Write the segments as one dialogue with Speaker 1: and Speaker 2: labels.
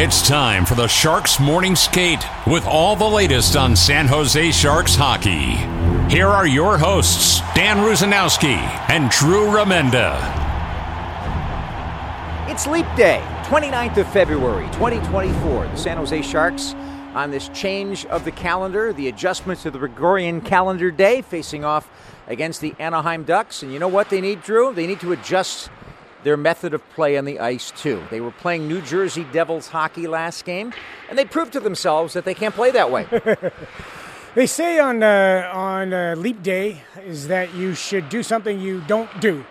Speaker 1: It's time for the Sharks Morning Skate with all the latest on San Jose Sharks hockey. Here are your hosts, Dan Rusanowsky and Drew Remenda.
Speaker 2: It's Leap Day, 29th of February, 2024. The San Jose Sharks on this change of the calendar, the adjustment to the Gregorian calendar day, facing off against the Anaheim Ducks. And you know what they need, Drew? They need to adjust their method of play on the ice, too. They were playing New Jersey Devils hockey last game, and they proved to themselves that they can't play that way.
Speaker 3: they say on, uh, on uh, Leap Day is that you should do something you don't do.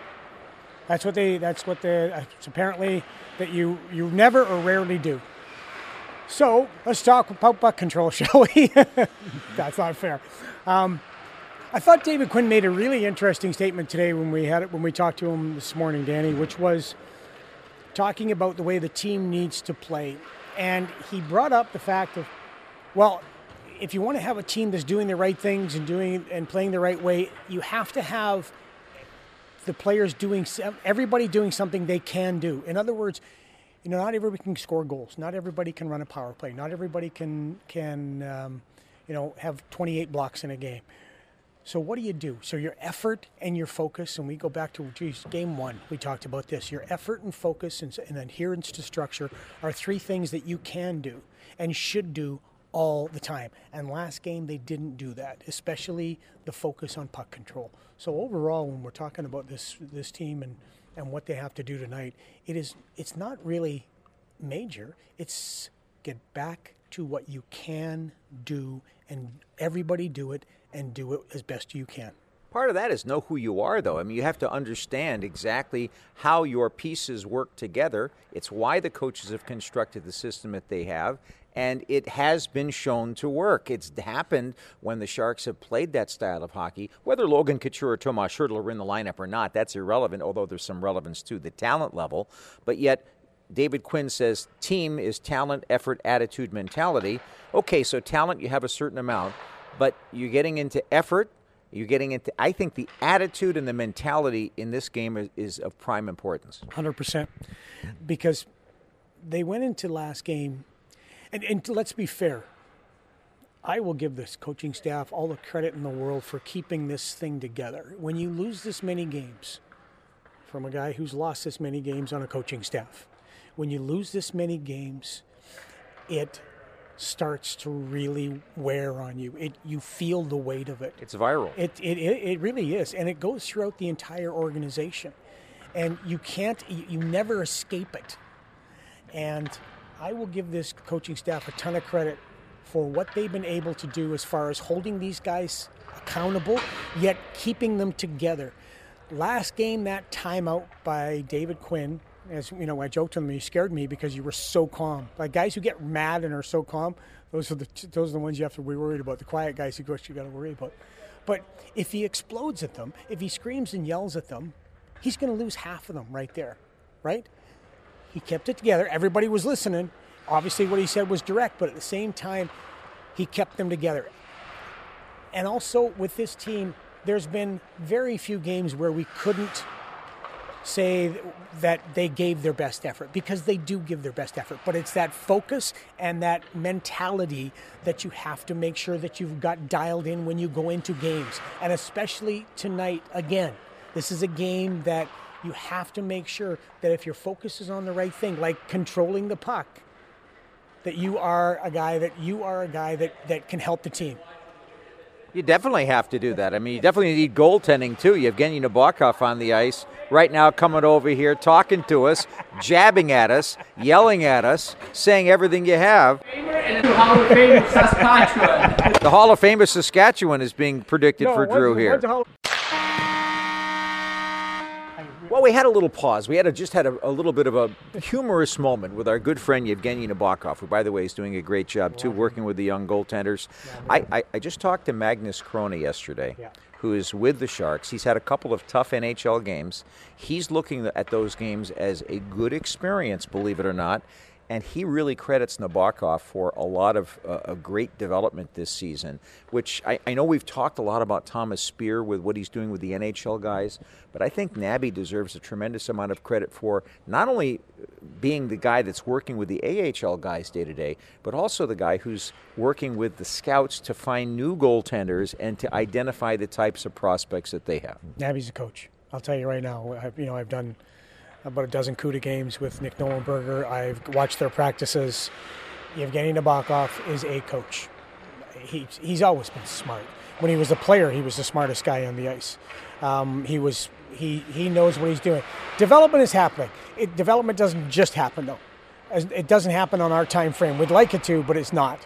Speaker 3: That's what they. That's what the. Uh, apparently that you you never or rarely do. So let's talk about puck control, shall we? that's not fair. Um, I thought David Quinn made a really interesting statement today when we had it when we talked to him this morning, Danny, which was talking about the way the team needs to play, and he brought up the fact of, well, if you want to have a team that's doing the right things and doing and playing the right way, you have to have the players doing everybody doing something they can do. In other words, you know, not everybody can score goals. Not everybody can run a power play. Not everybody can can um, you know have 28 blocks in a game. So what do you do? So your effort and your focus, and we go back to geez, game one. We talked about this. Your effort and focus and, and adherence to structure are three things that you can do and should do all the time. And last game they didn't do that, especially the focus on puck control. So overall, when we're talking about this this team and and what they have to do tonight, it is it's not really major. It's get back to what you can do and everybody do it and do it as best you can.
Speaker 2: Part of that is know who you are, though. I mean, you have to understand exactly how your pieces work together. It's why the coaches have constructed the system that they have, and it has been shown to work. It's happened when the Sharks have played that style of hockey. Whether Logan Couture or Tomas Hertl are in the lineup or not, that's irrelevant, although there's some relevance to the talent level. But yet, David Quinn says team is talent, effort, attitude, mentality. Okay, so talent, you have a certain amount but you're getting into effort. You're getting into, I think, the attitude and the mentality in this game is, is of prime importance.
Speaker 3: 100%. Because they went into last game, and, and let's be fair, I will give this coaching staff all the credit in the world for keeping this thing together. When you lose this many games from a guy who's lost this many games on a coaching staff, when you lose this many games, it starts to really wear on you. It you feel the weight of it.
Speaker 2: It's viral.
Speaker 3: It it it really is, and it goes throughout the entire organization, and you can't you, you never escape it. And I will give this coaching staff a ton of credit for what they've been able to do as far as holding these guys accountable, yet keeping them together. Last game, that timeout by David Quinn as you know, I joked to him, you scared me because you were so calm. Like guys who get mad and are so calm, those are the those are the ones you have to be worried about. The quiet guys, who course, you got to worry about. But if he explodes at them, if he screams and yells at them, he's going to lose half of them right there, right? He kept it together. Everybody was listening. Obviously, what he said was direct, but at the same time, he kept them together. And also with this team, there's been very few games where we couldn't say that they gave their best effort because they do give their best effort. But it's that focus and that mentality that you have to make sure that you've got dialed in when you go into games. And especially tonight, again, this is a game that you have to make sure that if your focus is on the right thing, like controlling the puck, that you are a guy that you are a guy that, that can help the team.
Speaker 2: You definitely have to do that. I mean, you definitely need goaltending too. Yevgeny Nabokov on the ice right now, coming over here, talking to us, jabbing at us, yelling at us, saying everything you have.
Speaker 4: The Hall of Fame Saskatchewan.
Speaker 2: The Hall of Fame of Saskatchewan is being predicted
Speaker 3: no,
Speaker 2: for Drew here. Well, we had a little pause. We had a, just had a, a, little bit of a humorous moment with our good friend Yevgeny Nabokov, who, by the way, is doing a great job too, working with the young goaltenders. I, I, I just talked to Magnus Chrona yesterday.
Speaker 3: Yeah
Speaker 2: who is with the Sharks. He's had a couple of tough NHL games. He's looking at those games as a good experience, believe it or not and he really credits Nabokov for a lot of uh, a great development this season. Which I, I, know we've talked a lot about Thomas Speer with what he's doing with the NHL guys, but I think Nabby deserves a tremendous amount of credit for not only being the guy that's working with the AHL guys day to day, but also the guy who's working with the scouts to find new goaltenders and to identify the types of prospects that they have.
Speaker 3: Nabby's a coach. I'll tell you right now. I've, you know, I've done about a dozen CUDA games with Nick Nollenberger. I've watched their practices. Evgeny Nabokov is a coach. He, he's always been smart. When he was a player, he was the smartest guy on the ice. Um, he was he he knows what he's doing. Development is happening. It, development doesn't just happen though. It doesn't happen on our time frame. We'd like it to, but it's not.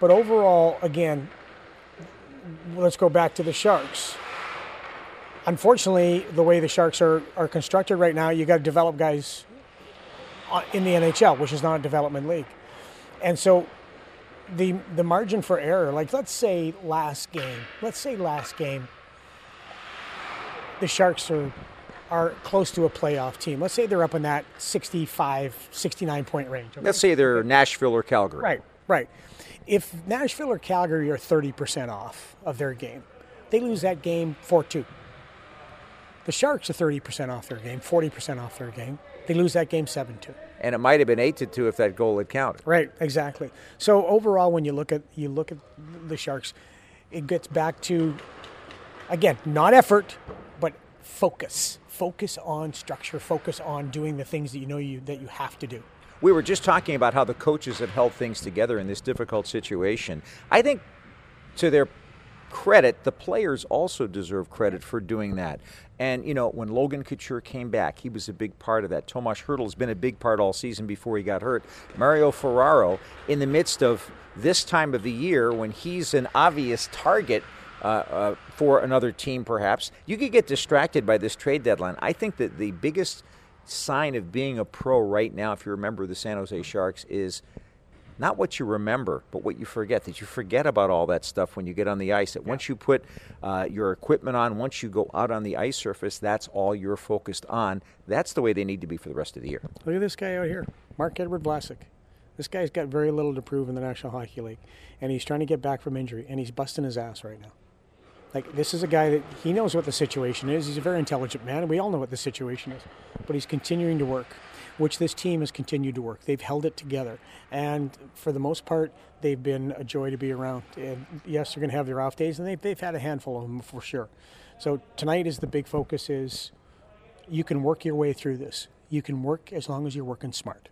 Speaker 3: But overall, again, let's go back to the Sharks unfortunately, the way the Sharks are, are constructed right now, you got to develop guys uh, in the NHL, which is not a development league. And so the the margin for error, like let's say last game, let's say last game, the Sharks are are close to a playoff team. Let's say they're up in that 65, 69 point range.
Speaker 2: Okay? Let's say they're Nashville or Calgary.
Speaker 3: Right, right. If Nashville or Calgary are 30% off of their game, they lose that game 4 2. The Sharks are 30% off their game, 40% off their game. They lose that game 7 2.
Speaker 2: And it might have been 8 to 2 if that goal had counted.
Speaker 3: Right, exactly. So overall when you look at you look at the Sharks, it gets back to again, not effort, but focus. Focus on structure, focus on doing the things that you know you that you have to do.
Speaker 2: We were just talking about how the coaches have held things together in this difficult situation. I think to their credit, the players also deserve credit for doing that. And, you know, when Logan Couture came back, he was a big part of that. Tomas Hertl has been a big part all season before he got hurt. Mario Ferraro, in the midst of this time of the year when he's an obvious target uh, uh, for another team, perhaps, you could get distracted by this trade deadline. I think that the biggest sign of being a pro right now, if you remember the San Jose Sharks, is – not what you remember, but what you forget. That you forget about all that stuff when you get on the ice. That yeah. once you put uh, your equipment on, once you go out on the ice surface, that's all you're focused on. That's the way they need to be for the rest of the year.
Speaker 3: Look at this guy out here, Marc-Edouard Vlasic. This guy's got very little to prove in the National Hockey League, and he's trying to get back from injury, and he's busting his ass right now. Like this is a guy that he knows what the situation is. He's a very intelligent man, and we all know what the situation is. But he's continuing to work which this team has continued to work. They've held it together, and for the most part, they've been a joy to be around. And yes, they're going to have their off days, and they've, they've had a handful of them for sure. So tonight is the big focus is you can work your way through this. You can work as long as you're working smart.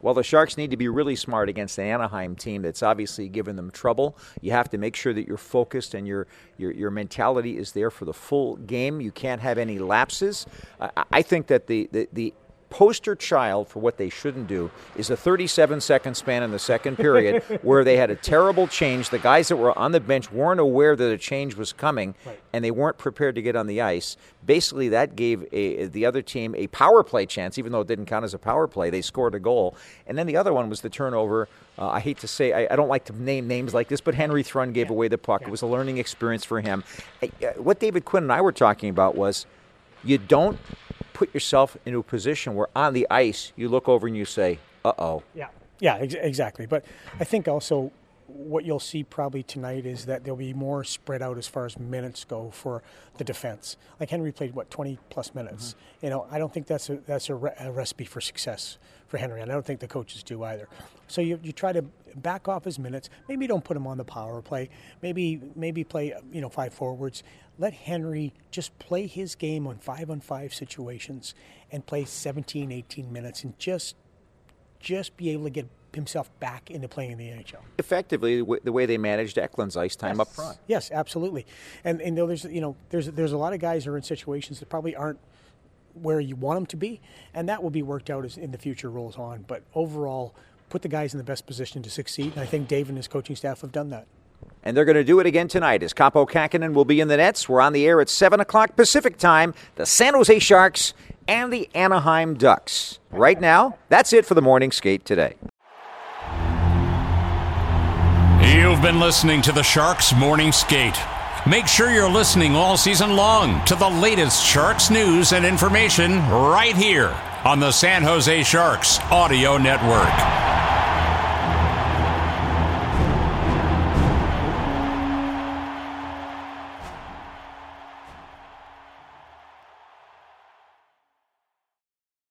Speaker 2: Well, the Sharks need to be really smart against the Anaheim team that's obviously given them trouble. You have to make sure that you're focused and your your, your mentality is there for the full game. You can't have any lapses. I, think that the, the, the poster child for what they shouldn't do is a 37 second span in the second period where they had a terrible change. The guys that were on the bench weren't aware that a change was coming right. and they weren't prepared to get on the ice. Basically, that gave a, the other team a power play chance, even though it didn't count as a power play. They scored a goal. And then the other one was the turnover. Uh, I hate to say, I, I, don't like to name names like this, but Henry Thrun gave yeah. away the puck. Yeah. It was a learning experience for him. Uh, what David Quinn and I were talking about was you don't put yourself into a position where on the ice you look over and you say, "Uh oh."
Speaker 3: Yeah, yeah, ex- exactly. But I think also what you'll see probably tonight is that there'll be more spread out as far as minutes go for the defense. Like Henry played what 20 plus minutes. Mm-hmm. You know, I don't think that's a that's a, re- a, recipe for success for Henry, and I don't think the coaches do either. So you, you try to back off his minutes. Maybe don't put him on the power play. Maybe maybe play you know five forwards let Henry just play his game on five on five situations and play 17, 18 minutes and just just be able to get himself back into playing in the NHL.
Speaker 2: Effectively, the way they managed Eklund's ice time
Speaker 3: yes.
Speaker 2: up front.
Speaker 3: Yes, absolutely. And and there's you know there's there's a lot of guys who are in situations that probably aren't where you want them to be, and that will be worked out as in the future rolls on. But overall, put the guys in the best position to succeed. And I think Dave and his coaching staff have done that.
Speaker 2: And they're going to do it again tonight as Kaapo Kähkönen will be in the nets. We're on the air at 7 o'clock Pacific time. The San Jose Sharks and the Anaheim Ducks. Right now, that's it for the morning skate today.
Speaker 1: You've been listening to the Sharks Morning Skate. Make sure you're listening all season long to the latest Sharks news and information right here on the San Jose Sharks Audio Network.